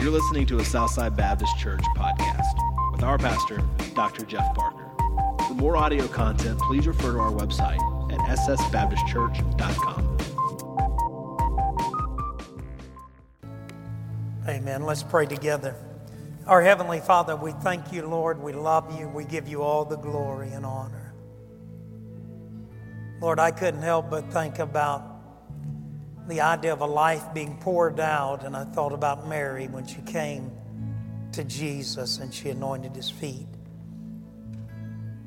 You're listening to a Southside Baptist Church podcast with our pastor, Dr. Jeff Parker. For more audio content, please refer to our website at ssbaptistchurch.com. Amen. Let's pray together. Our Heavenly Father, we thank you, Lord. We love you. We give you all the glory and honor. Lord, I couldn't help but think about the idea of a life being poured out, and I thought about Mary when she came to Jesus and she anointed his feet.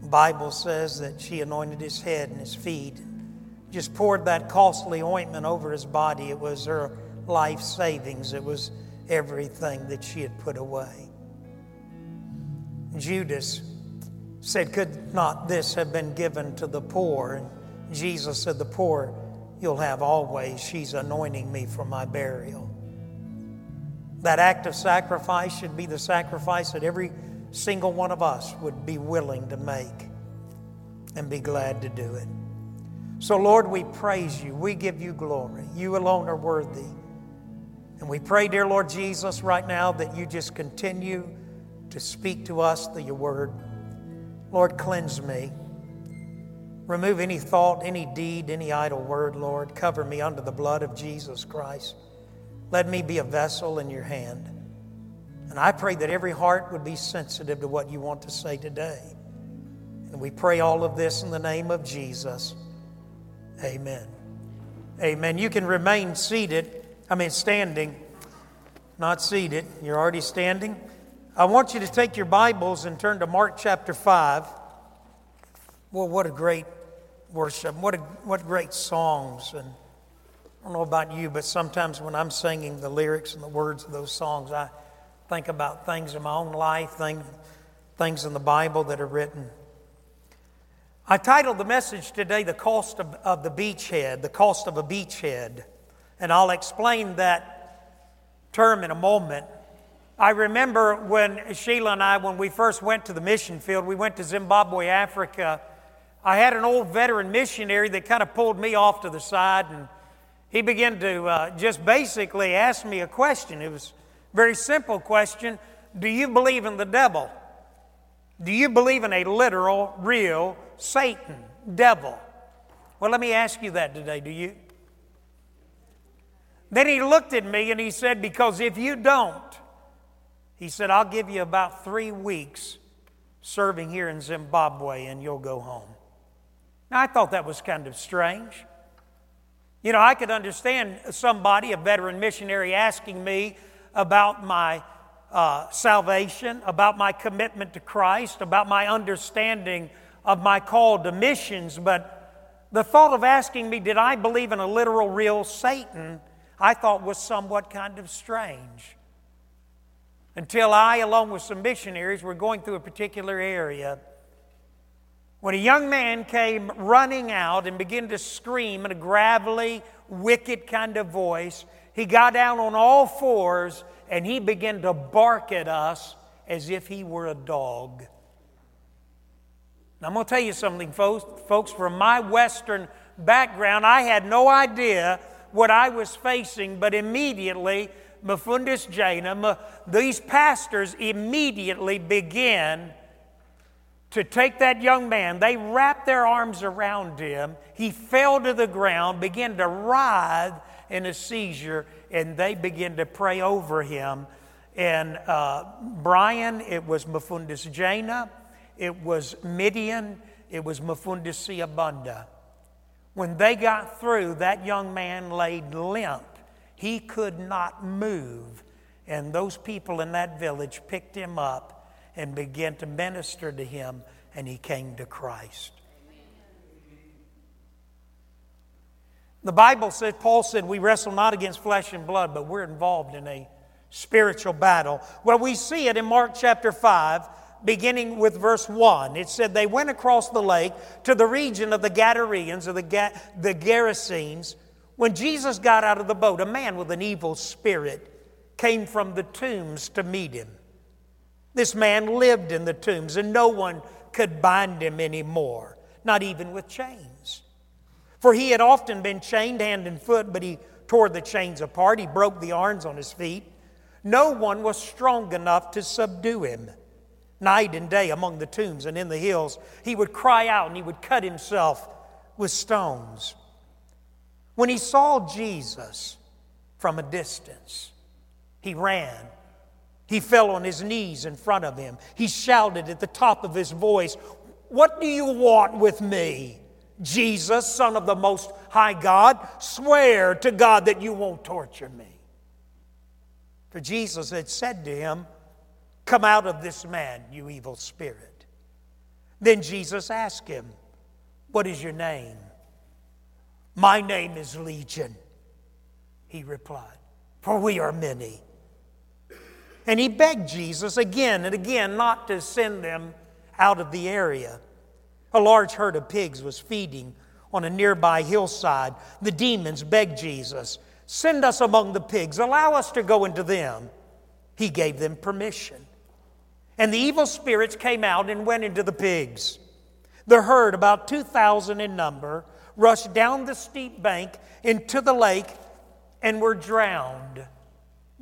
The Bible says that she anointed his head and his feet, just poured that costly ointment over his body. It was her life savings, it was everything that she had put away. Judas said, Could not this have been given to the poor? And Jesus said, The poor you'll have always. She's anointing me for my burial. That act of sacrifice should be the sacrifice that every single one of us would be willing to make and be glad to do it. So, Lord, we praise you. We give you glory. You alone are worthy. And we pray, dear Lord Jesus, right now that you just continue to speak to us through your word. Lord, cleanse me. Remove any thought, any deed, any idle word, Lord. Cover me under the blood of Jesus Christ. Let me be a vessel in your hand. And I pray that every heart would be sensitive to what you want to say today. And we pray all of this in the name of Jesus. Amen. Amen. You can remain seated, I mean, standing, not seated. You're already standing. I want you to take your Bibles and turn to Mark chapter 5. Well, what a great worship. What, a, what great songs. And I don't know about you, but sometimes when I'm singing the lyrics and the words of those songs, I think about things in my own life, things, things in the Bible that are written. I titled the message today, The Cost of, of the Beachhead, The Cost of a Beachhead. And I'll explain that term in a moment. I remember when Sheila and I, when we first went to the mission field, we went to Zimbabwe, Africa I had an old veteran missionary that kind of pulled me off to the side and he began to uh, just basically ask me a question. It was a very simple question Do you believe in the devil? Do you believe in a literal, real Satan, devil? Well, let me ask you that today. Do you? Then he looked at me and he said, Because if you don't, he said, I'll give you about three weeks serving here in Zimbabwe and you'll go home. Now, I thought that was kind of strange. You know, I could understand somebody, a veteran missionary, asking me about my uh, salvation, about my commitment to Christ, about my understanding of my call to missions, but the thought of asking me, did I believe in a literal, real Satan, I thought was somewhat kind of strange. Until I, along with some missionaries, were going through a particular area when a young man came running out and began to scream in a gravelly, wicked kind of voice, he got down on all fours and he began to bark at us as if he were a dog. Now, I'm going to tell you something, folks. Folks, from my Western background, I had no idea what I was facing, but immediately, Mufundis Jaina, these pastors immediately began to take that young man. They wrapped their arms around him. He fell to the ground, began to writhe in a seizure, and they began to pray over him. And uh, Brian, it was Mufundis Jaina, it was Midian, it was Mufundis Siabunda. When they got through, that young man laid limp. He could not move. And those people in that village picked him up and began to minister to him, and he came to Christ. The Bible said, Paul said, we wrestle not against flesh and blood, but we're involved in a spiritual battle. Well, we see it in Mark chapter 5, beginning with verse 1. It said, They went across the lake to the region of the Gadareans, or the, Ga- the Gerasenes. When Jesus got out of the boat, a man with an evil spirit came from the tombs to meet him. This man lived in the tombs, and no one could bind him anymore, not even with chains. For he had often been chained hand and foot, but he tore the chains apart. He broke the arms on his feet. No one was strong enough to subdue him. Night and day among the tombs and in the hills, he would cry out and he would cut himself with stones. When he saw Jesus from a distance, he ran. He fell on his knees in front of him. He shouted at the top of his voice, What do you want with me? Jesus, Son of the Most High God, swear to God that you won't torture me. For Jesus had said to him, Come out of this man, you evil spirit. Then Jesus asked him, What is your name? My name is Legion, he replied, for we are many. And he begged Jesus again and again not to send them out of the area. A large herd of pigs was feeding on a nearby hillside. The demons begged Jesus, Send us among the pigs, allow us to go into them. He gave them permission. And the evil spirits came out and went into the pigs. The herd, about 2,000 in number, rushed down the steep bank into the lake and were drowned.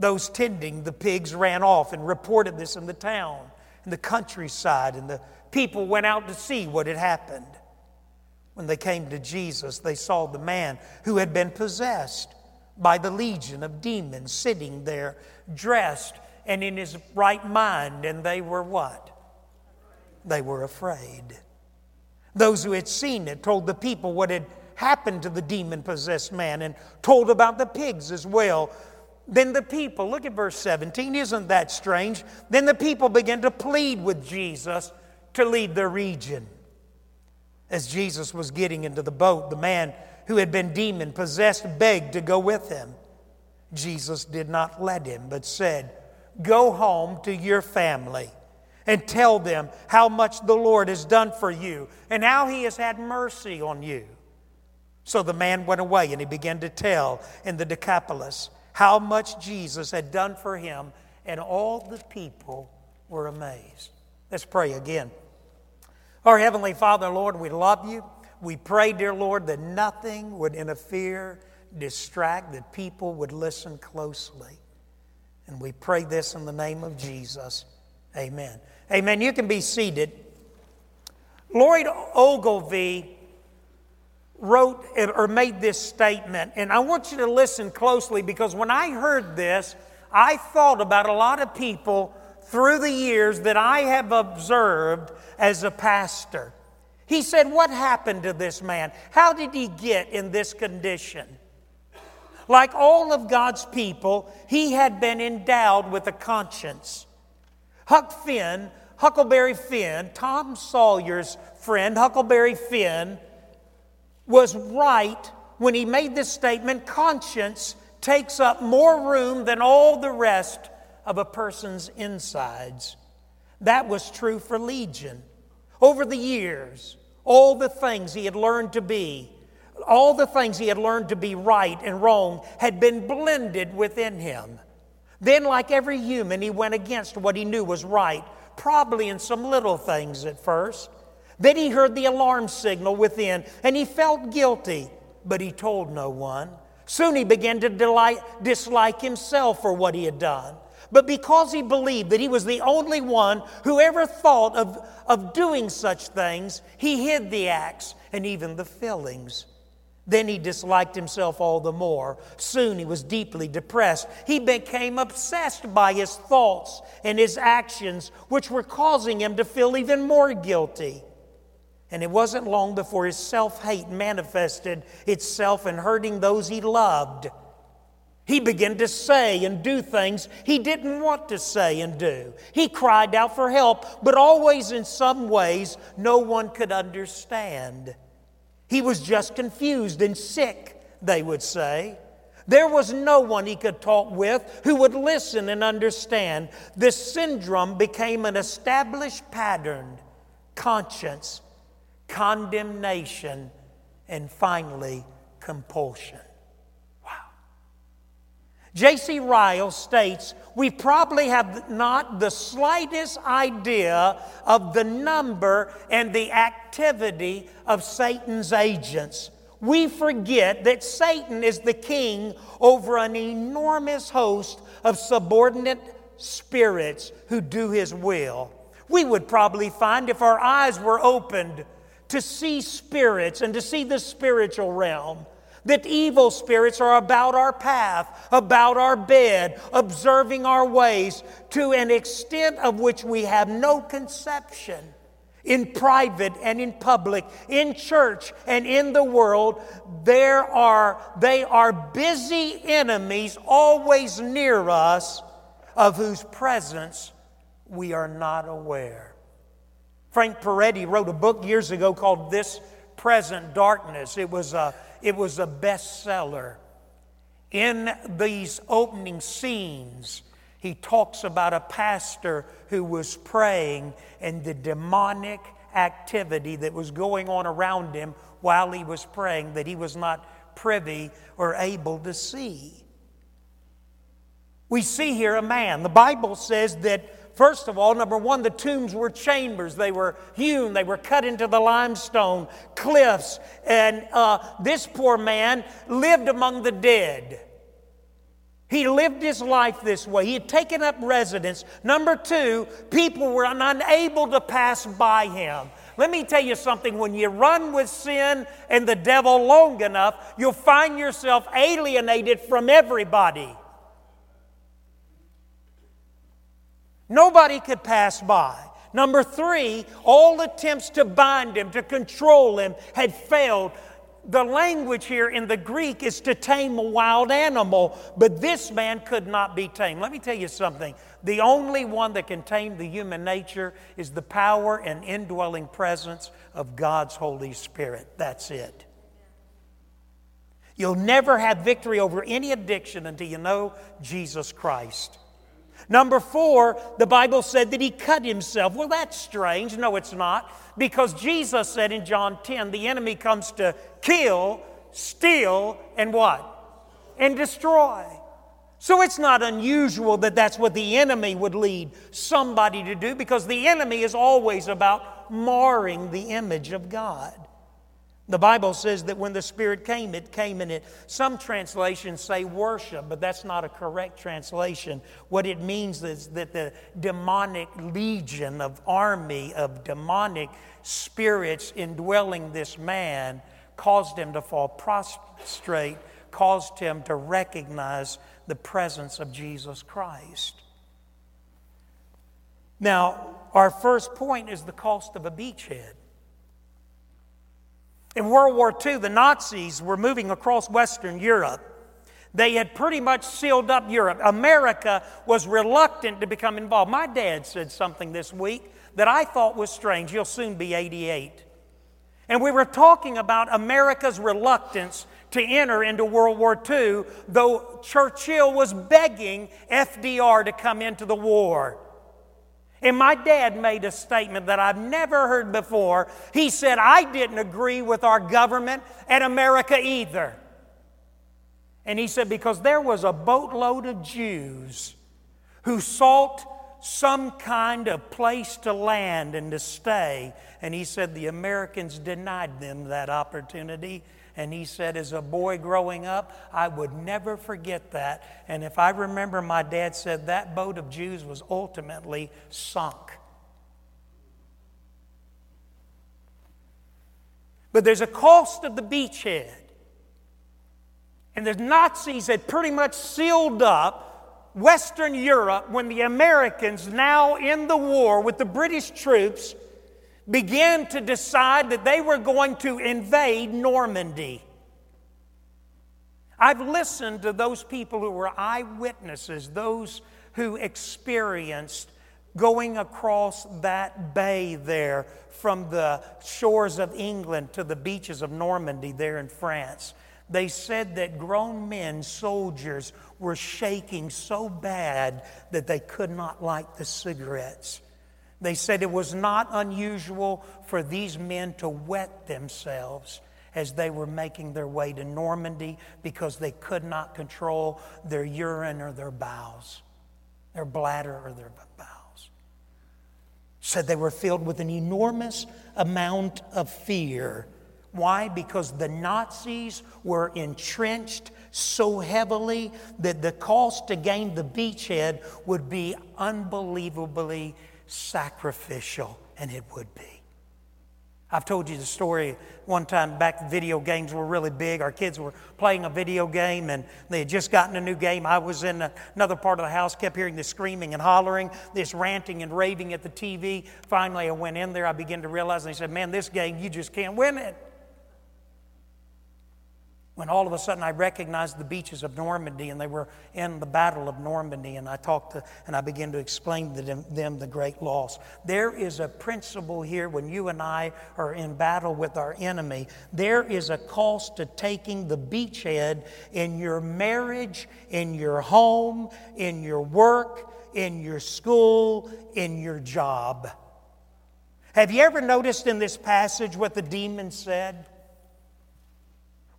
Those tending the pigs ran off and reported this in the town, and the countryside, and the people went out to see what had happened. When they came to Jesus, they saw the man who had been possessed by the legion of demons sitting there, dressed and in his right mind, and they were what? They were afraid. Those who had seen it told the people what had happened to the demon possessed man and told about the pigs as well. Then the people, look at verse 17, isn't that strange? Then the people began to plead with Jesus to leave the region. As Jesus was getting into the boat, the man who had been demon possessed begged to go with him. Jesus did not let him, but said, Go home to your family and tell them how much the Lord has done for you and how he has had mercy on you. So the man went away and he began to tell in the Decapolis how much Jesus had done for him, and all the people were amazed. Let's pray again. Our Heavenly Father, Lord, we love you. We pray, dear Lord, that nothing would interfere, distract, that people would listen closely. And we pray this in the name of Jesus. Amen. Amen. You can be seated. Lloyd Ogilvie wrote or made this statement, and I want you to listen closely because when I heard this, I thought about a lot of people through the years that I have observed as a pastor. He said, What happened to this man? How did he get in this condition? Like all of God's people, he had been endowed with a conscience. Huck Finn, Huckleberry Finn, Tom Sawyer's friend, Huckleberry Finn, was right when he made this statement conscience takes up more room than all the rest of a person's insides. That was true for Legion. Over the years, all the things he had learned to be, all the things he had learned to be right and wrong had been blended within him. Then, like every human, he went against what he knew was right, probably in some little things at first. Then he heard the alarm signal within and he felt guilty, but he told no one. Soon he began to delight, dislike himself for what he had done. But because he believed that he was the only one who ever thought of, of doing such things, he hid the acts and even the feelings. Then he disliked himself all the more. Soon he was deeply depressed. He became obsessed by his thoughts and his actions, which were causing him to feel even more guilty. And it wasn't long before his self hate manifested itself in hurting those he loved. He began to say and do things he didn't want to say and do. He cried out for help, but always in some ways no one could understand. He was just confused and sick, they would say. There was no one he could talk with who would listen and understand. This syndrome became an established pattern conscience, condemnation, and finally, compulsion. Wow. J.C. Ryle states we probably have not the slightest idea of the number and the activity of Satan's agents. we forget that Satan is the king over an enormous host of subordinate spirits who do his will. We would probably find if our eyes were opened to see spirits and to see the spiritual realm, that evil spirits are about our path, about our bed, observing our ways to an extent of which we have no conception in private and in public, in church and in the world, there are, they are busy enemies always near us of whose presence we are not aware. Frank Peretti wrote a book years ago called This Present Darkness. It was a, it was a bestseller. In these opening scenes, he talks about a pastor who was praying and the demonic activity that was going on around him while he was praying that he was not privy or able to see. We see here a man. The Bible says that, first of all, number one, the tombs were chambers. They were hewn, they were cut into the limestone cliffs. And uh, this poor man lived among the dead. He lived his life this way. He had taken up residence. Number two, people were unable to pass by him. Let me tell you something when you run with sin and the devil long enough, you'll find yourself alienated from everybody. Nobody could pass by. Number three, all attempts to bind him, to control him, had failed the language here in the Greek is to tame a wild animal, but this man could not be tamed. Let me tell you something. The only one that can tame the human nature is the power and indwelling presence of God's Holy Spirit. That's it. You'll never have victory over any addiction until you know Jesus Christ. Number four, the Bible said that he cut himself. Well, that's strange. No, it's not. Because Jesus said in John 10, the enemy comes to kill, steal, and what? And destroy. So it's not unusual that that's what the enemy would lead somebody to do because the enemy is always about marring the image of God. The Bible says that when the Spirit came, it came in it. Some translations say worship, but that's not a correct translation. What it means is that the demonic legion of army of demonic spirits indwelling this man caused him to fall prostrate, caused him to recognize the presence of Jesus Christ. Now, our first point is the cost of a beachhead. In World War II, the Nazis were moving across Western Europe. They had pretty much sealed up Europe. America was reluctant to become involved. My dad said something this week that I thought was strange. You'll soon be 88. And we were talking about America's reluctance to enter into World War II, though Churchill was begging FDR to come into the war. And my dad made a statement that I've never heard before. He said, I didn't agree with our government and America either. And he said, because there was a boatload of Jews who sought some kind of place to land and to stay. And he said the Americans denied them that opportunity. And he said, as a boy growing up, I would never forget that. And if I remember, my dad said that boat of Jews was ultimately sunk. But there's a cost of the beachhead. And the Nazis had pretty much sealed up Western Europe when the Americans, now in the war with the British troops, began to decide that they were going to invade Normandy. I've listened to those people who were eyewitnesses, those who experienced going across that bay there from the shores of England to the beaches of Normandy there in France. They said that grown men, soldiers, were shaking so bad that they could not light the cigarettes. They said it was not unusual for these men to wet themselves as they were making their way to Normandy because they could not control their urine or their bowels, their bladder or their bowels. Said they were filled with an enormous amount of fear Why? Because the Nazis were entrenched so heavily that the cost to gain the beachhead would be unbelievably sacrificial, and it would be. I've told you the story one time back, video games were really big. Our kids were playing a video game and they had just gotten a new game. I was in another part of the house, kept hearing this screaming and hollering, this ranting and raving at the TV. Finally, I went in there. I began to realize, and they said, Man, this game, you just can't win it when all of a sudden I recognized the beaches of Normandy and they were in the Battle of Normandy, and I talked to, and I began to explain to them, them, the great loss. There is a principle here when you and I are in battle with our enemy. There is a cost to taking the beachhead in your marriage, in your home, in your work, in your school, in your job. Have you ever noticed in this passage what the demon said?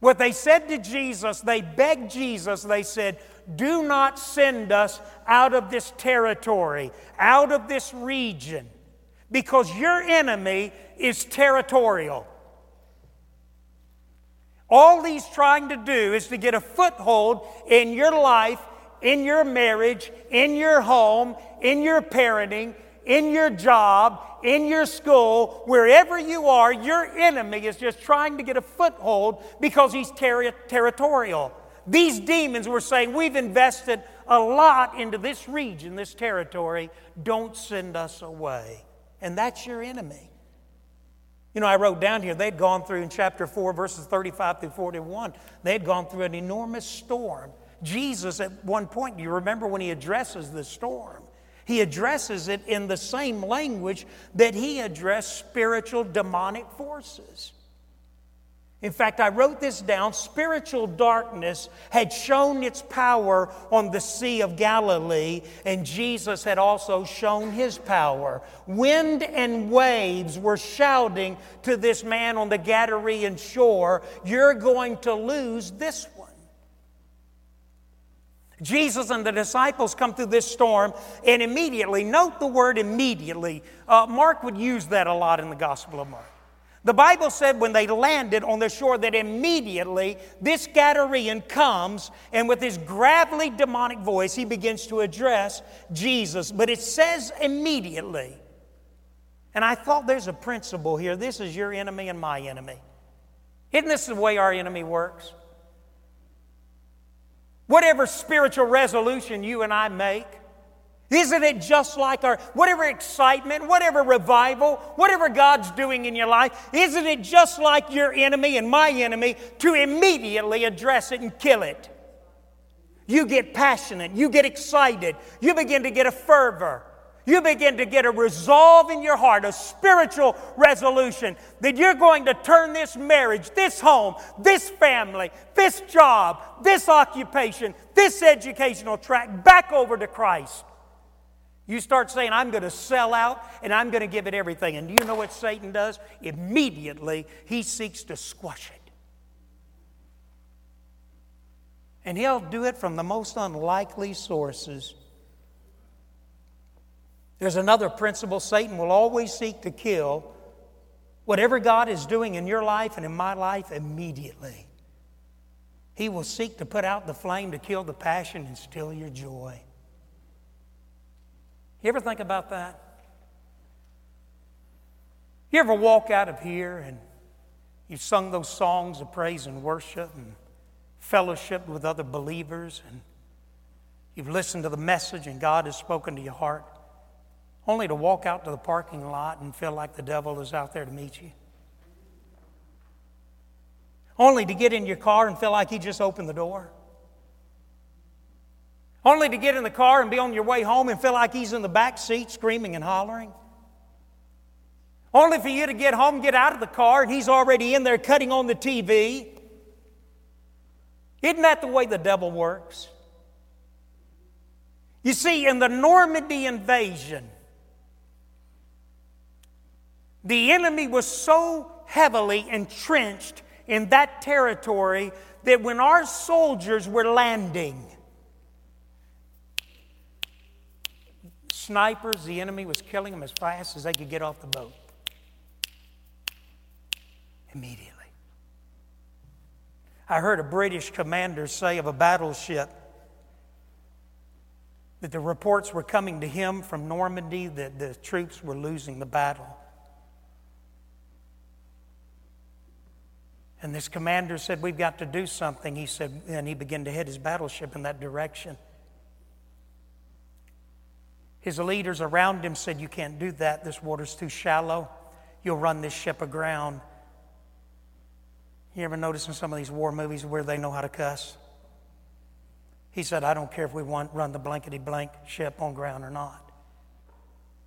What they said to Jesus, they begged Jesus, they said, Do not send us out of this territory, out of this region, because your enemy is territorial. All he's trying to do is to get a foothold in your life, in your marriage, in your home, in your parenting, in your job, in your school, wherever you are, your enemy is just trying to get a foothold because he's ter- territorial. These demons were saying, We've invested a lot into this region, this territory. Don't send us away. And that's your enemy. You know, I wrote down here, they'd gone through in chapter 4, verses 35 through 41, they'd gone through an enormous storm. Jesus, at one point, do you remember when he addresses the storm? He addresses it in the same language that he addressed spiritual demonic forces. In fact, I wrote this down. Spiritual darkness had shown its power on the Sea of Galilee, and Jesus had also shown his power. Wind and waves were shouting to this man on the Gadarean shore, You're going to lose this one. Jesus and the disciples come through this storm, and immediately, note the word immediately. Uh, Mark would use that a lot in the Gospel of Mark. The Bible said when they landed on the shore that immediately this Gadarean comes and with his gravelly demonic voice he begins to address Jesus. But it says immediately. And I thought there's a principle here. This is your enemy and my enemy. Isn't this the way our enemy works? Whatever spiritual resolution you and I make, isn't it just like our, whatever excitement, whatever revival, whatever God's doing in your life, isn't it just like your enemy and my enemy to immediately address it and kill it? You get passionate, you get excited, you begin to get a fervor. You begin to get a resolve in your heart, a spiritual resolution that you're going to turn this marriage, this home, this family, this job, this occupation, this educational track back over to Christ. You start saying, I'm going to sell out and I'm going to give it everything. And do you know what Satan does? Immediately, he seeks to squash it. And he'll do it from the most unlikely sources. There's another principle Satan will always seek to kill whatever God is doing in your life and in my life immediately. He will seek to put out the flame to kill the passion and steal your joy. You ever think about that? You ever walk out of here and you've sung those songs of praise and worship and fellowship with other believers and you've listened to the message and God has spoken to your heart? Only to walk out to the parking lot and feel like the devil is out there to meet you. Only to get in your car and feel like he just opened the door. Only to get in the car and be on your way home and feel like he's in the back seat screaming and hollering. Only for you to get home, get out of the car, and he's already in there cutting on the TV. Isn't that the way the devil works? You see, in the Normandy invasion, the enemy was so heavily entrenched in that territory that when our soldiers were landing, snipers, the enemy was killing them as fast as they could get off the boat. Immediately. I heard a British commander say of a battleship that the reports were coming to him from Normandy that the troops were losing the battle. And this commander said, We've got to do something. He said, and he began to head his battleship in that direction. His leaders around him said, You can't do that. This water's too shallow. You'll run this ship aground. You ever notice in some of these war movies where they know how to cuss? He said, I don't care if we want run the blankety blank ship on ground or not.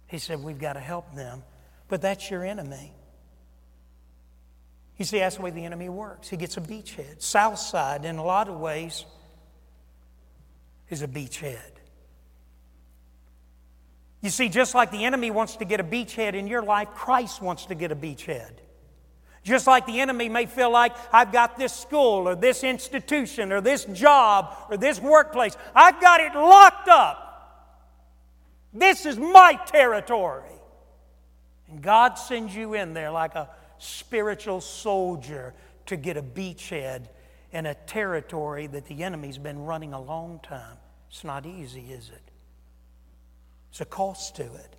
He said, We've got to help them. But that's your enemy. You see, that's the way the enemy works. He gets a beachhead. Southside, in a lot of ways, is a beachhead. You see, just like the enemy wants to get a beachhead in your life, Christ wants to get a beachhead. Just like the enemy may feel like I've got this school or this institution or this job or this workplace, I've got it locked up. This is my territory. And God sends you in there like a spiritual soldier to get a beachhead in a territory that the enemy's been running a long time. It's not easy, is it? It's a cost to it.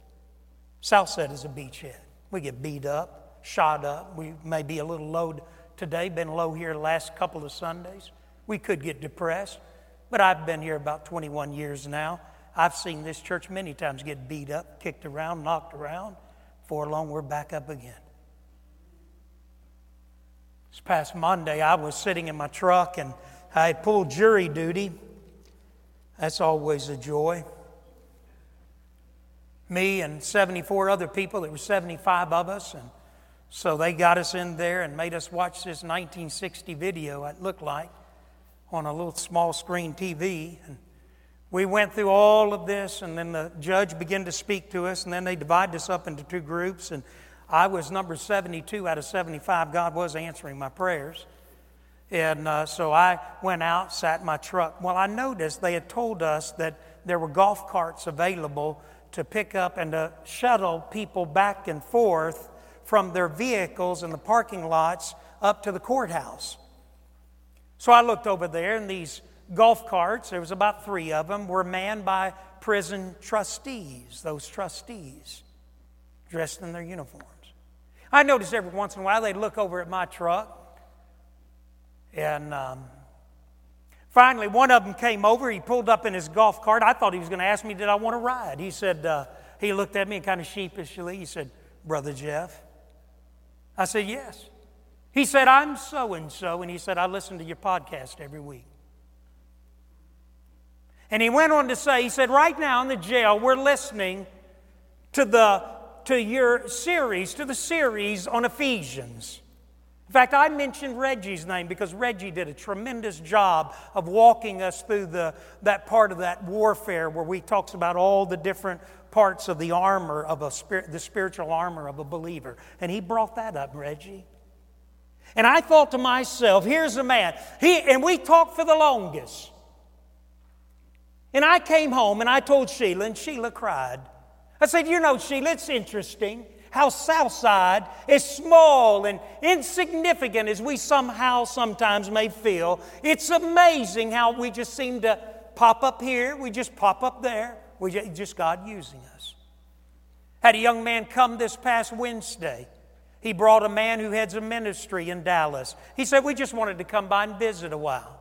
Southside is a beachhead. We get beat up, shot up. We may be a little low today, been low here the last couple of Sundays. We could get depressed, but I've been here about 21 years now. I've seen this church many times get beat up, kicked around, knocked around. Before long, we're back up again. This past Monday, I was sitting in my truck and I had pulled jury duty. That's always a joy. Me and 74 other people, there were 75 of us, and so they got us in there and made us watch this 1960 video, it looked like, on a little small screen TV. And we went through all of this, and then the judge began to speak to us, and then they divided us up into two groups. And I was number 72 out of 75. God was answering my prayers. And uh, so I went out, sat in my truck. Well, I noticed they had told us that there were golf carts available to pick up and to shuttle people back and forth from their vehicles in the parking lots up to the courthouse. So I looked over there, and these golf carts, there was about three of them, were manned by prison trustees, those trustees dressed in their uniforms. I noticed every once in a while they'd look over at my truck. And um, finally, one of them came over. He pulled up in his golf cart. I thought he was going to ask me, Did I want to ride? He said, uh, He looked at me kind of sheepishly, he said, Brother Jeff. I said, Yes. He said, I'm so and so. And he said, I listen to your podcast every week. And he went on to say, He said, Right now in the jail, we're listening to the to your series, to the series on Ephesians. In fact, I mentioned Reggie's name because Reggie did a tremendous job of walking us through the, that part of that warfare where we talks about all the different parts of the armor of a spirit, the spiritual armor of a believer. And he brought that up, Reggie. And I thought to myself, here's a man. He, and we talked for the longest. And I came home and I told Sheila, and Sheila cried. I said, You know, Sheila, it's interesting how Southside, as small and insignificant as we somehow sometimes may feel, it's amazing how we just seem to pop up here, we just pop up there. We just, just God using us. Had a young man come this past Wednesday. He brought a man who heads a ministry in Dallas. He said, We just wanted to come by and visit a while.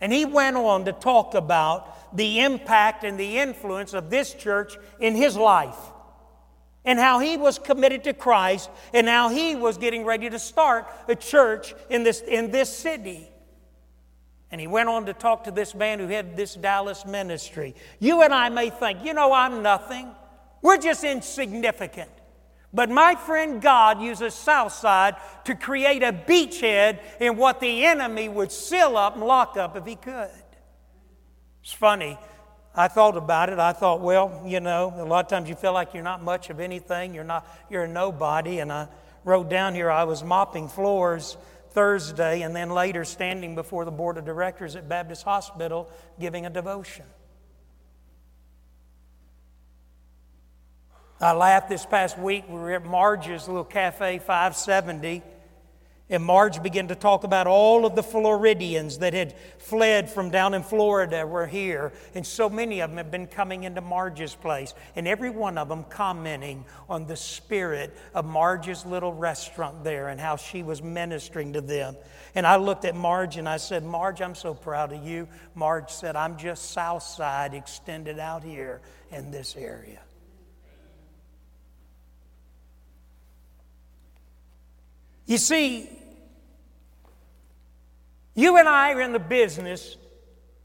And he went on to talk about the impact and the influence of this church in his life and how he was committed to Christ and how he was getting ready to start a church in this, in this city. And he went on to talk to this man who had this Dallas ministry. You and I may think, you know, I'm nothing. We're just insignificant. But my friend God uses Southside to create a beachhead in what the enemy would seal up and lock up if he could. It's funny. I thought about it. I thought, well, you know, a lot of times you feel like you're not much of anything. You're not. You're a nobody. And I wrote down here I was mopping floors Thursday, and then later standing before the board of directors at Baptist Hospital giving a devotion. I laughed this past week. We were at Marge's little cafe 570, And Marge began to talk about all of the Floridians that had fled from down in Florida were here. And so many of them have been coming into Marge's place. And every one of them commenting on the spirit of Marge's little restaurant there and how she was ministering to them. And I looked at Marge and I said, Marge, I'm so proud of you. Marge said, I'm just south side extended out here in this area. You see, you and I are in the business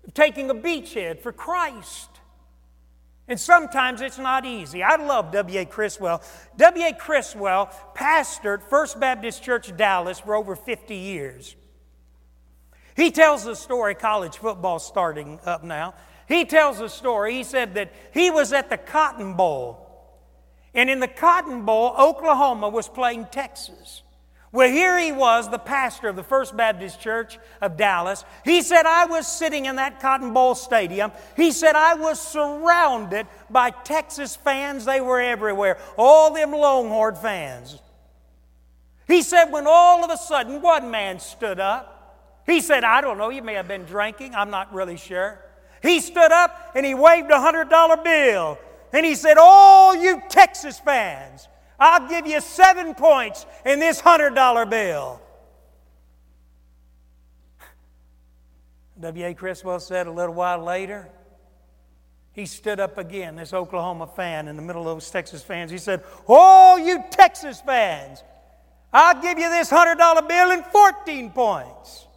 of taking a beachhead for Christ. And sometimes it's not easy. I love W.A. Criswell. W.A. Criswell pastored First Baptist Church Dallas for over 50 years. He tells the story, college football starting up now. He tells the story. He said that he was at the Cotton Bowl. And in the Cotton Bowl, Oklahoma was playing Texas. Well, here he was, the pastor of the First Baptist Church of Dallas. He said, I was sitting in that Cotton Bowl Stadium. He said, I was surrounded by Texas fans. They were everywhere, all them Longhorn fans. He said, when all of a sudden one man stood up, he said, I don't know, he may have been drinking, I'm not really sure. He stood up and he waved a $100 bill. And he said, All you Texas fans, I'll give you seven points in this $100 bill. W.A. Criswell said a little while later, he stood up again, this Oklahoma fan in the middle of those Texas fans. He said, Oh, you Texas fans, I'll give you this $100 bill in 14 points.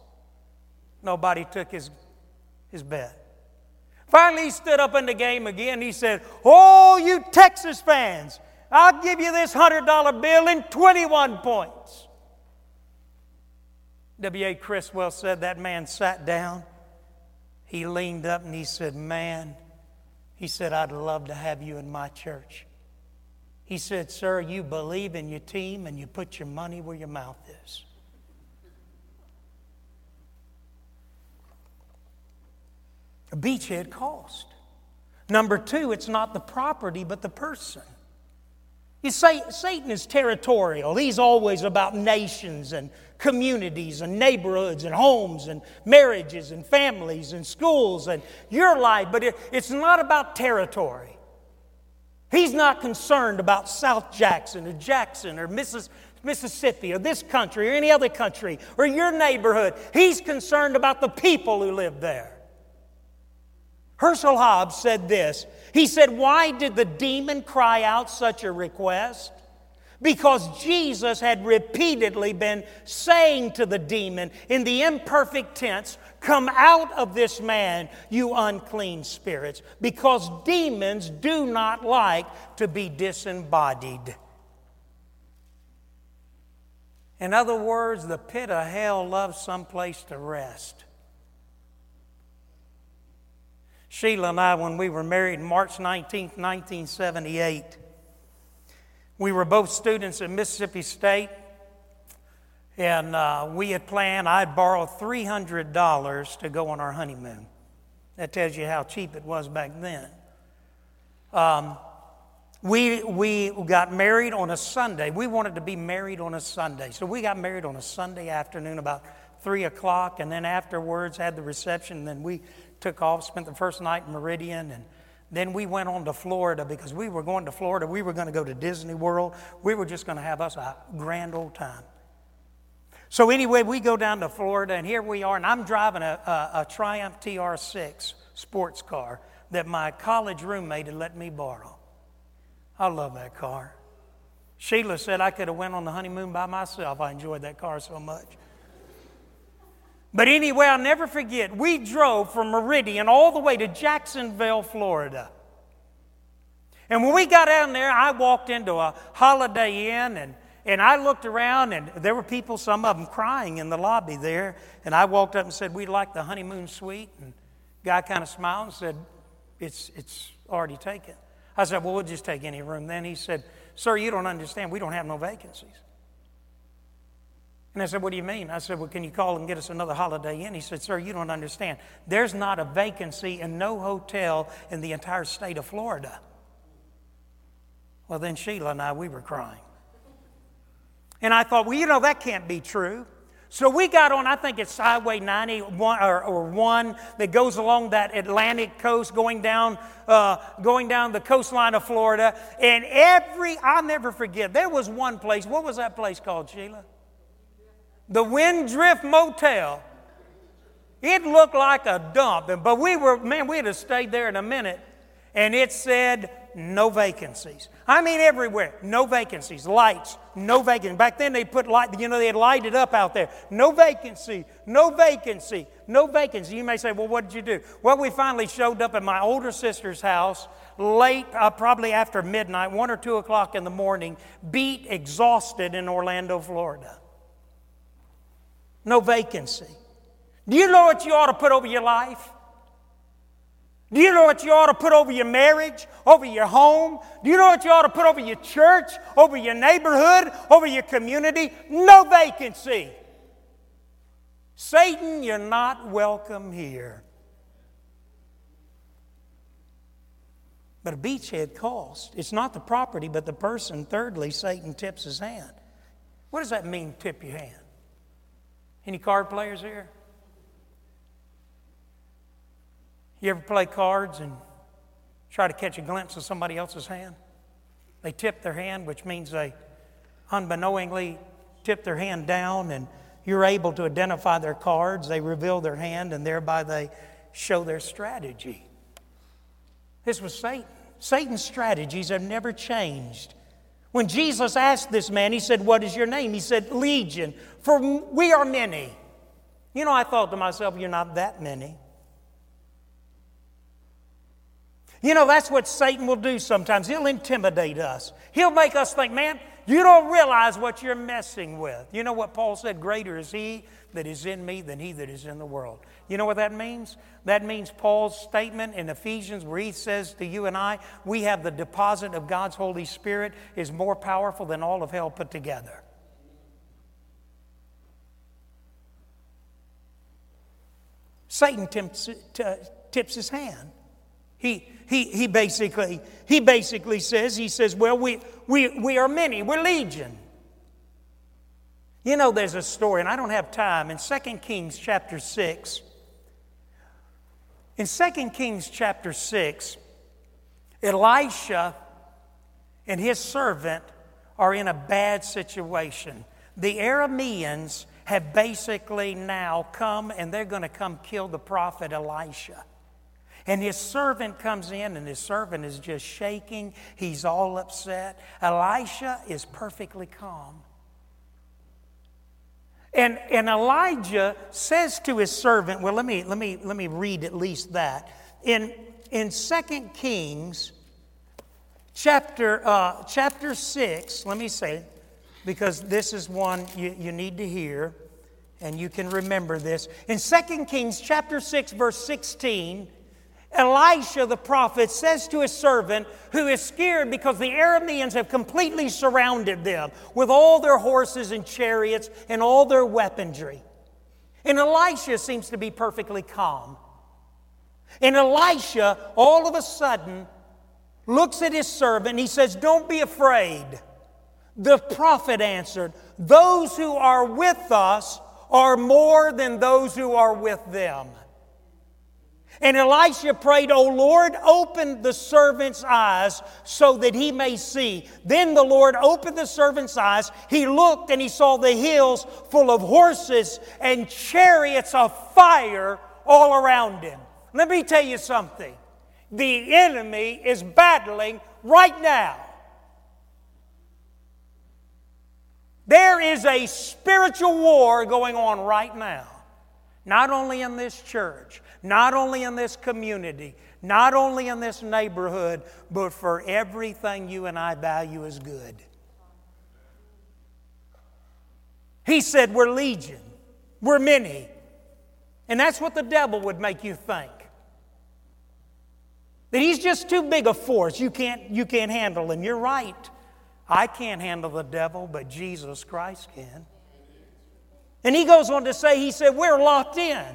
Nobody took his, his bet. Finally, he stood up in the game again. He said, Oh, you Texas fans, I'll give you this $100 bill in 21 points. W.A. Criswell said that man sat down. He leaned up and he said, Man, he said, I'd love to have you in my church. He said, Sir, you believe in your team and you put your money where your mouth is. A beachhead cost. Number two, it's not the property, but the person. You say Satan is territorial. He's always about nations and communities and neighborhoods and homes and marriages and families and schools and your life, but it, it's not about territory. He's not concerned about South Jackson or Jackson or Mississippi or this country or any other country or your neighborhood. He's concerned about the people who live there. Herschel Hobbs said this He said, Why did the demon cry out such a request? Because Jesus had repeatedly been saying to the demon in the imperfect tense, Come out of this man, you unclean spirits, because demons do not like to be disembodied. In other words, the pit of hell loves some place to rest. Sheila and I, when we were married March 19, 1978, we were both students at Mississippi State, and uh, we had planned, I'd borrow $300 to go on our honeymoon. That tells you how cheap it was back then. Um, we, we got married on a Sunday. We wanted to be married on a Sunday. So we got married on a Sunday afternoon about 3 o'clock, and then afterwards had the reception, and then we took off, spent the first night in Meridian, and then we went on to Florida because we were going to Florida. We were going to go to Disney World. We were just going to have us a grand old time. So, anyway, we go down to Florida, and here we are, and I'm driving a, a, a Triumph TR6 sports car that my college roommate had let me borrow. I love that car. Sheila said I could have went on the honeymoon by myself. I enjoyed that car so much. But anyway, I'll never forget, we drove from Meridian all the way to Jacksonville, Florida. And when we got down there, I walked into a Holiday Inn and, and I looked around, and there were people, some of them crying in the lobby there. And I walked up and said, We'd like the honeymoon suite. And guy kind of smiled and said, it's, it's already taken. I said, Well, we'll just take any room then. He said, Sir, you don't understand. We don't have no vacancies. And I said, What do you mean? I said, Well, can you call and get us another holiday inn? He said, Sir, you don't understand. There's not a vacancy in no hotel in the entire state of Florida. Well, then Sheila and I, we were crying. And I thought, Well, you know, that can't be true. So we got on, I think it's Highway 91 or, or 1 that goes along that Atlantic coast going down, uh, going down the coastline of Florida. And every, I'll never forget, there was one place, what was that place called, Sheila? The Windrift Motel. It looked like a dump, but we were, man, we'd have stayed there in a minute. And it said, no vacancies. I mean, everywhere, no vacancies. Lights, no vacancies. Back then, they put light, you know, they'd light it up out there. No vacancy, no vacancy, no vacancy. You may say, well, what did you do? Well, we finally showed up at my older sister's house late, uh, probably after midnight, one or two o'clock in the morning, beat, exhausted in Orlando, Florida. No vacancy. Do you know what you ought to put over your life? Do you know what you ought to put over your marriage, over your home? Do you know what you ought to put over your church, over your neighborhood, over your community? No vacancy. Satan, you're not welcome here. But a beachhead cost. It's not the property, but the person. Thirdly, Satan tips his hand. What does that mean, tip your hand? Any card players here? You ever play cards and try to catch a glimpse of somebody else's hand? They tip their hand, which means they unbeknowingly tip their hand down, and you're able to identify their cards. They reveal their hand, and thereby they show their strategy. This was Satan. Satan's strategies have never changed. When Jesus asked this man, he said, What is your name? He said, Legion, for we are many. You know, I thought to myself, You're not that many. You know, that's what Satan will do sometimes. He'll intimidate us. He'll make us think, man, you don't realize what you're messing with. You know what Paul said? Greater is he that is in me than he that is in the world. You know what that means? That means Paul's statement in Ephesians, where he says to you and I, we have the deposit of God's Holy Spirit, is more powerful than all of hell put together. Satan tips, tips his hand. He, he, he, basically, he basically says, he says, well, we, we, we are many, we're legion. You know, there's a story, and I don't have time, in 2 Kings chapter 6. In 2 Kings chapter 6, Elisha and his servant are in a bad situation. The Arameans have basically now come and they're going to come kill the prophet Elisha. And his servant comes in, and his servant is just shaking. He's all upset. Elisha is perfectly calm. And, and Elijah says to his servant, well, let me, let me, let me read at least that. In, in 2 Kings chapter, uh, chapter 6, let me say, because this is one you, you need to hear, and you can remember this. In 2 Kings chapter 6, verse 16, Elisha the prophet says to his servant, who is scared because the Arameans have completely surrounded them with all their horses and chariots and all their weaponry. And Elisha seems to be perfectly calm. And Elisha, all of a sudden, looks at his servant and he says, Don't be afraid. The prophet answered, Those who are with us are more than those who are with them. And Elisha prayed, O Lord, open the servant's eyes so that he may see. Then the Lord opened the servant's eyes. He looked and he saw the hills full of horses and chariots of fire all around him. Let me tell you something the enemy is battling right now. There is a spiritual war going on right now, not only in this church, not only in this community, not only in this neighborhood, but for everything you and I value as good. He said, We're legion, we're many. And that's what the devil would make you think. That he's just too big a force. You can't, you can't handle him. You're right. I can't handle the devil, but Jesus Christ can. And he goes on to say, He said, We're locked in.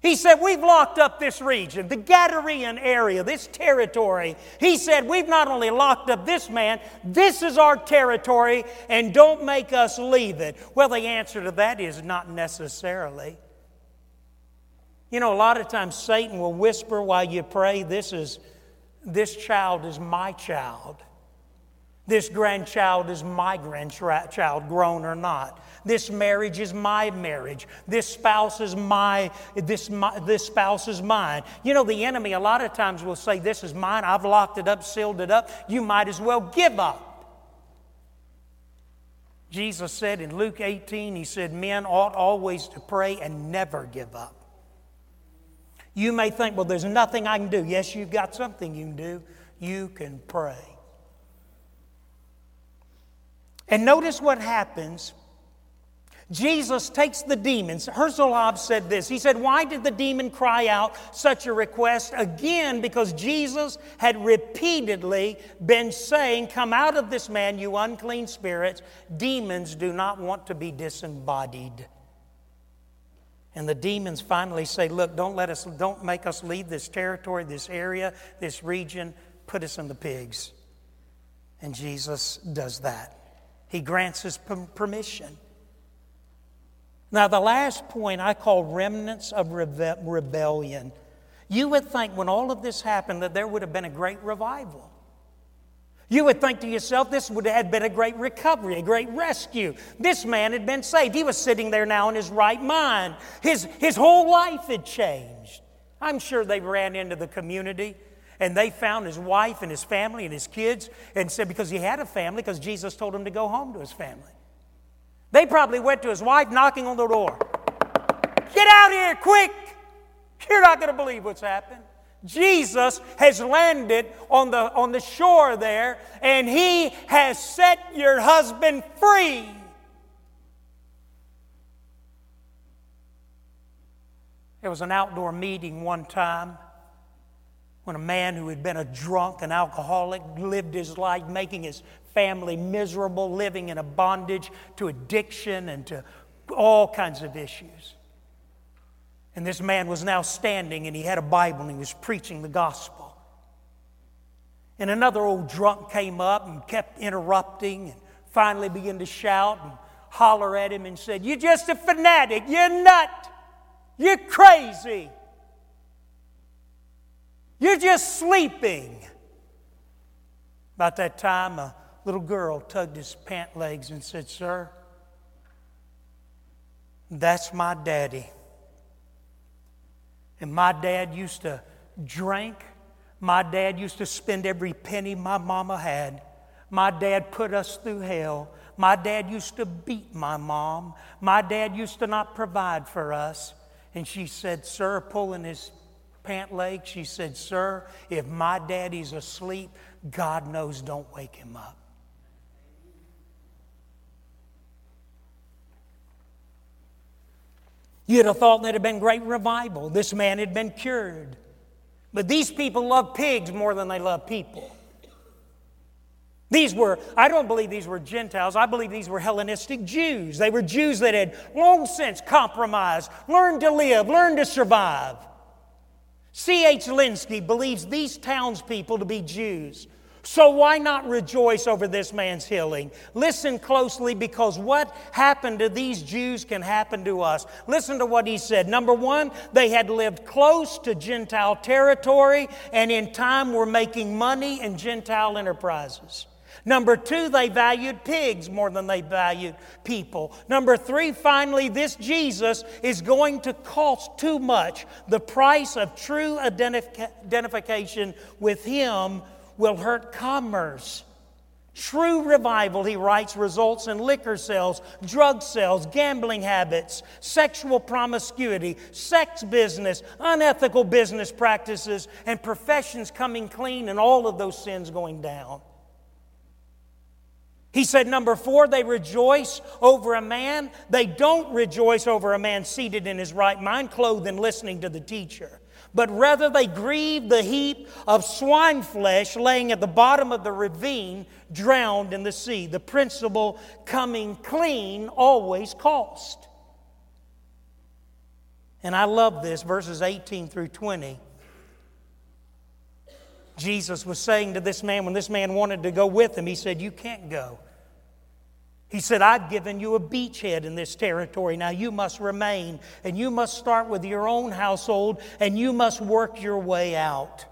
He said, We've locked up this region, the Gadarean area, this territory. He said, We've not only locked up this man, this is our territory, and don't make us leave it. Well, the answer to that is not necessarily. You know, a lot of times Satan will whisper while you pray, This is this child is my child. This grandchild is my grandchild, grown or not. This marriage is my marriage. This spouse is my, this, my, this spouse is mine. You know, the enemy a lot of times will say, This is mine. I've locked it up, sealed it up. You might as well give up. Jesus said in Luke 18, He said, Men ought always to pray and never give up. You may think, Well, there's nothing I can do. Yes, you've got something you can do. You can pray. And notice what happens Jesus takes the demons. Herzl said this. He said, Why did the demon cry out such a request? Again, because Jesus had repeatedly been saying, Come out of this man, you unclean spirits. Demons do not want to be disembodied. And the demons finally say, Look, don't let us, don't make us leave this territory, this area, this region. Put us in the pigs. And Jesus does that. He grants his permission. Now, the last point I call remnants of rebe- rebellion. You would think when all of this happened that there would have been a great revival. You would think to yourself, this would have been a great recovery, a great rescue. This man had been saved. He was sitting there now in his right mind. His, his whole life had changed. I'm sure they ran into the community and they found his wife and his family and his kids and said, because he had a family, because Jesus told him to go home to his family. They probably went to his wife knocking on the door. Get out here, quick! You're not going to believe what's happened. Jesus has landed on the, on the shore there, and he has set your husband free. There was an outdoor meeting one time when a man who had been a drunk, an alcoholic, lived his life making his family miserable, living in a bondage to addiction and to all kinds of issues. And this man was now standing and he had a Bible and he was preaching the gospel. And another old drunk came up and kept interrupting and finally began to shout and holler at him and said, You're just a fanatic. You're nut. You're crazy. You're just sleeping. About that time, a little girl tugged his pant legs and said, Sir, that's my daddy. And my dad used to drink. My dad used to spend every penny my mama had. My dad put us through hell. My dad used to beat my mom. My dad used to not provide for us. And she said, Sir, pulling his pant leg, she said, Sir, if my daddy's asleep, God knows don't wake him up. You'd have thought there'd have been great revival. This man had been cured. But these people love pigs more than they love people. These were, I don't believe these were Gentiles. I believe these were Hellenistic Jews. They were Jews that had long since compromised, learned to live, learned to survive. C.H. Lenski believes these townspeople to be Jews so why not rejoice over this man's healing? Listen closely because what happened to these Jews can happen to us. Listen to what he said. Number one, they had lived close to Gentile territory and in time were making money in Gentile enterprises. Number two, they valued pigs more than they valued people. Number three, finally, this Jesus is going to cost too much. The price of true identification with Him will hurt commerce. True revival, he writes, results in liquor sales, drug sales, gambling habits, sexual promiscuity, sex business, unethical business practices, and professions coming clean and all of those sins going down. He said, number four, they rejoice over a man. They don't rejoice over a man seated in his right mind, clothed and listening to the teacher but rather they grieve the heap of swine flesh laying at the bottom of the ravine, drowned in the sea. The principle coming clean always cost. And I love this, verses 18 through 20. Jesus was saying to this man, when this man wanted to go with him, he said, You can't go. He said, I've given you a beachhead in this territory. Now you must remain, and you must start with your own household, and you must work your way out.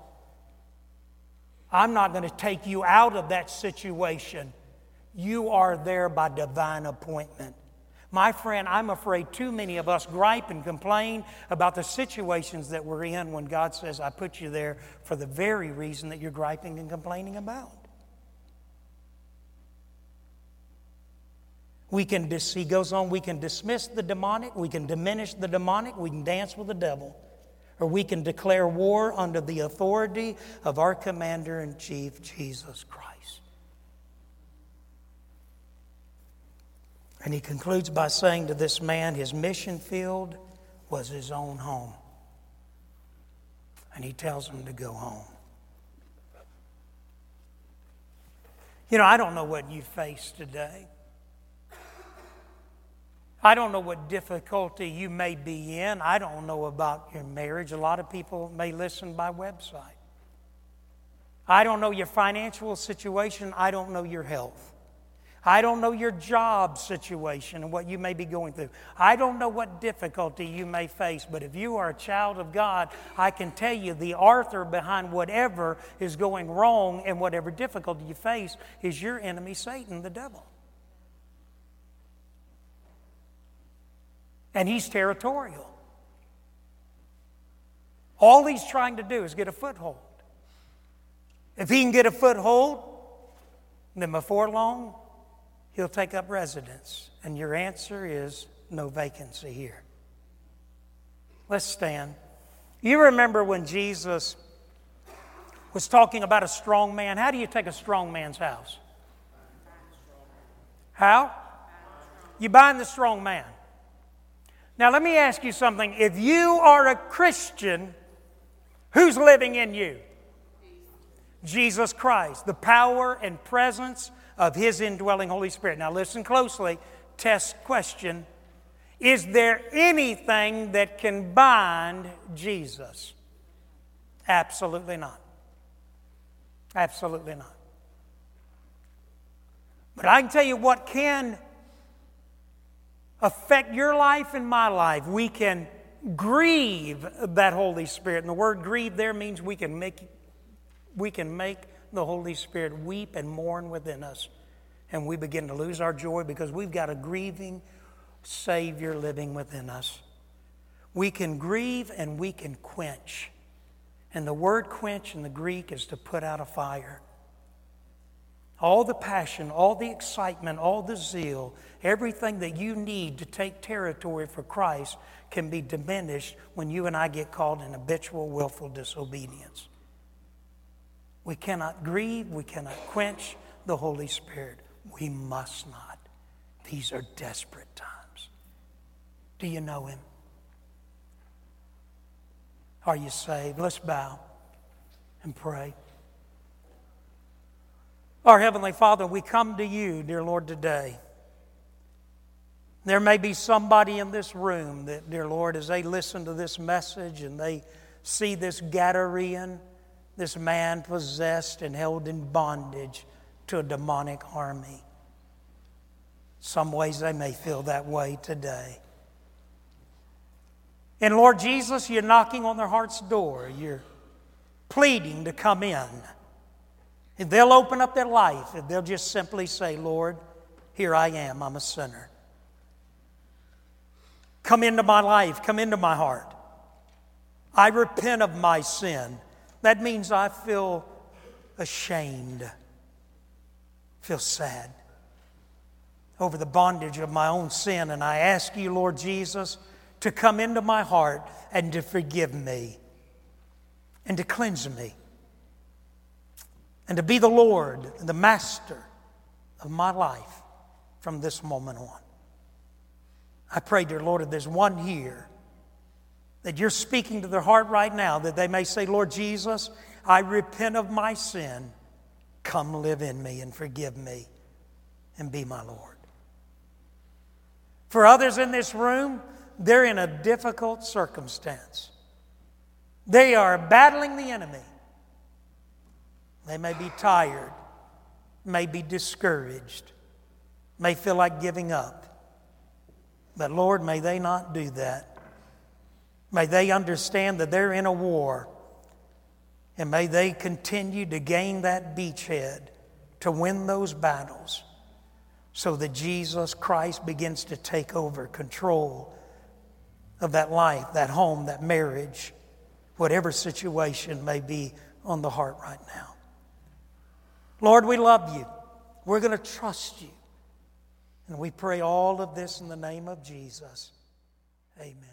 I'm not going to take you out of that situation. You are there by divine appointment. My friend, I'm afraid too many of us gripe and complain about the situations that we're in when God says, I put you there for the very reason that you're griping and complaining about. We can, dis- he goes on, we can dismiss the demonic, we can diminish the demonic, we can dance with the devil, or we can declare war under the authority of our commander in chief, Jesus Christ. And he concludes by saying to this man, his mission field was his own home. And he tells him to go home. You know, I don't know what you face today. I don't know what difficulty you may be in. I don't know about your marriage. A lot of people may listen by website. I don't know your financial situation. I don't know your health. I don't know your job situation and what you may be going through. I don't know what difficulty you may face, but if you are a child of God, I can tell you the author behind whatever is going wrong and whatever difficulty you face is your enemy, Satan, the devil. And he's territorial. All he's trying to do is get a foothold. If he can get a foothold, then before long, he'll take up residence. And your answer is no vacancy here. Let's stand. You remember when Jesus was talking about a strong man? How do you take a strong man's house? How? You bind the strong man. Now, let me ask you something. If you are a Christian, who's living in you? Jesus Christ, the power and presence of His indwelling Holy Spirit. Now, listen closely. Test question Is there anything that can bind Jesus? Absolutely not. Absolutely not. But I can tell you what can affect your life and my life. We can grieve that Holy Spirit. And the word grieve there means we can make, we can make the Holy Spirit weep and mourn within us. And we begin to lose our joy because we've got a grieving Savior living within us. We can grieve and we can quench. And the word quench in the Greek is to put out a fire. All the passion, all the excitement, all the zeal, everything that you need to take territory for Christ can be diminished when you and I get caught in habitual, willful disobedience. We cannot grieve, we cannot quench the Holy Spirit. We must not. These are desperate times. Do you know Him? Are you saved? Let's bow and pray. Our Heavenly Father, we come to you, dear Lord, today. There may be somebody in this room that, dear Lord, as they listen to this message and they see this Gadarean, this man possessed and held in bondage to a demonic army. Some ways they may feel that way today. And Lord Jesus, you're knocking on their heart's door. You're pleading to come in. If they'll open up their life, if they'll just simply say, Lord, here I am, I'm a sinner. Come into my life, come into my heart. I repent of my sin. That means I feel ashamed, feel sad over the bondage of my own sin. And I ask you, Lord Jesus, to come into my heart and to forgive me and to cleanse me and to be the Lord and the master of my life from this moment on. I pray, dear Lord, if there's one here that you're speaking to their heart right now, that they may say, Lord Jesus, I repent of my sin. Come live in me and forgive me and be my Lord. For others in this room, they're in a difficult circumstance. They are battling the enemy. They may be tired, may be discouraged, may feel like giving up. But Lord, may they not do that. May they understand that they're in a war. And may they continue to gain that beachhead to win those battles so that Jesus Christ begins to take over control of that life, that home, that marriage, whatever situation may be on the heart right now. Lord, we love you. We're going to trust you. And we pray all of this in the name of Jesus. Amen.